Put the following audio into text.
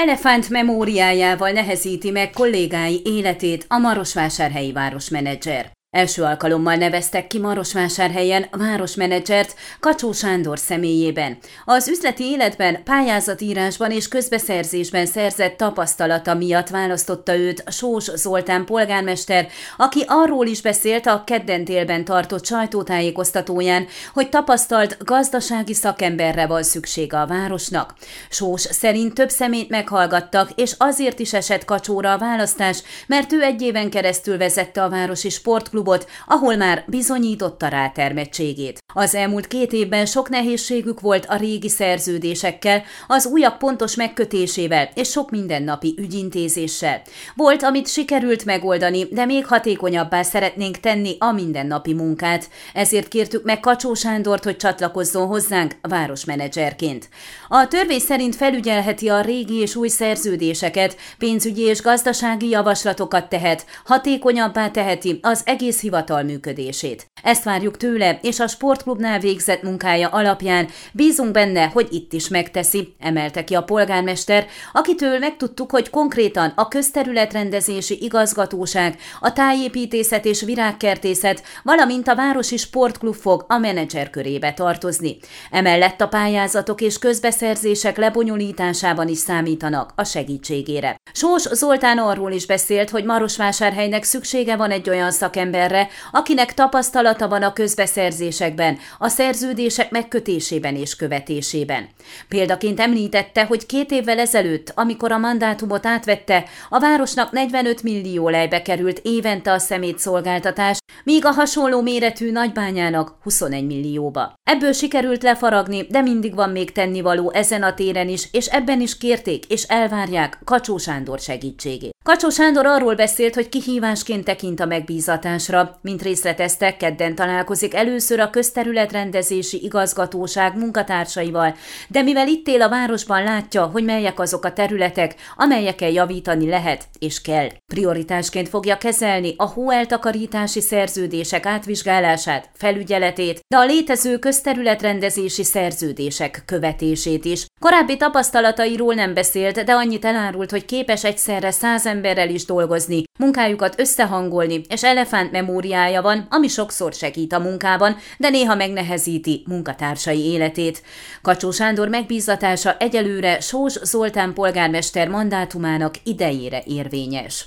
Elefánt memóriájával nehezíti meg kollégái életét a Marosvásárhelyi városmenedzser. Első alkalommal neveztek ki Marosvásárhelyen városmenedzsert Kacsó Sándor személyében. Az üzleti életben, pályázatírásban és közbeszerzésben szerzett tapasztalata miatt választotta őt Sós Zoltán polgármester, aki arról is beszélt a keddentélben tartott sajtótájékoztatóján, hogy tapasztalt gazdasági szakemberre van szüksége a városnak. Sós szerint több szemét meghallgattak, és azért is esett Kacsóra a választás, mert ő egy éven keresztül vezette a városi sportklubot, klubot, ahol már bizonyította rá termettségét. Az elmúlt két évben sok nehézségük volt a régi szerződésekkel, az újak pontos megkötésével és sok mindennapi ügyintézéssel. Volt, amit sikerült megoldani, de még hatékonyabbá szeretnénk tenni a mindennapi munkát. Ezért kértük meg Kacsó Sándort, hogy csatlakozzon hozzánk városmenedzserként. A törvény szerint felügyelheti a régi és új szerződéseket, pénzügyi és gazdasági javaslatokat tehet, hatékonyabbá teheti az egész egész hivatal működését. Ezt várjuk tőle, és a sportklubnál végzett munkája alapján bízunk benne, hogy itt is megteszi, emelte ki a polgármester, akitől megtudtuk, hogy konkrétan a közterületrendezési igazgatóság, a tájépítészet és virágkertészet, valamint a városi sportklub fog a menedzser körébe tartozni. Emellett a pályázatok és közbeszerzések lebonyolításában is számítanak a segítségére. Sós Zoltán arról is beszélt, hogy Marosvásárhelynek szüksége van egy olyan szakember, emberre, akinek tapasztalata van a közbeszerzésekben, a szerződések megkötésében és követésében. Példaként említette, hogy két évvel ezelőtt, amikor a mandátumot átvette, a városnak 45 millió lejbe került évente a szemétszolgáltatás, míg a hasonló méretű nagybányának 21 millióba. Ebből sikerült lefaragni, de mindig van még tennivaló ezen a téren is, és ebben is kérték és elvárják Kacsó Sándor segítségét. Kacsó Sándor arról beszélt, hogy kihívásként tekint a megbízatásra. Mint részleteztek, kedden találkozik először a közterületrendezési igazgatóság munkatársaival, de mivel itt él a városban látja, hogy melyek azok a területek, amelyeken javítani lehet és kell. Prioritásként fogja kezelni a hóeltakarítási szerződések átvizsgálását, felügyeletét, de a létező közterületrendezési szerződések követését is. Korábbi tapasztalatairól nem beszélt, de annyit elárult, hogy képes egyszerre száz emberrel is dolgozni, munkájukat összehangolni, és elefánt memóriája van, ami sokszor segít a munkában, de néha megnehezíti munkatársai életét. Kacsó Sándor megbízatása egyelőre Sós Zoltán polgármester mandátumának idejére érvényes.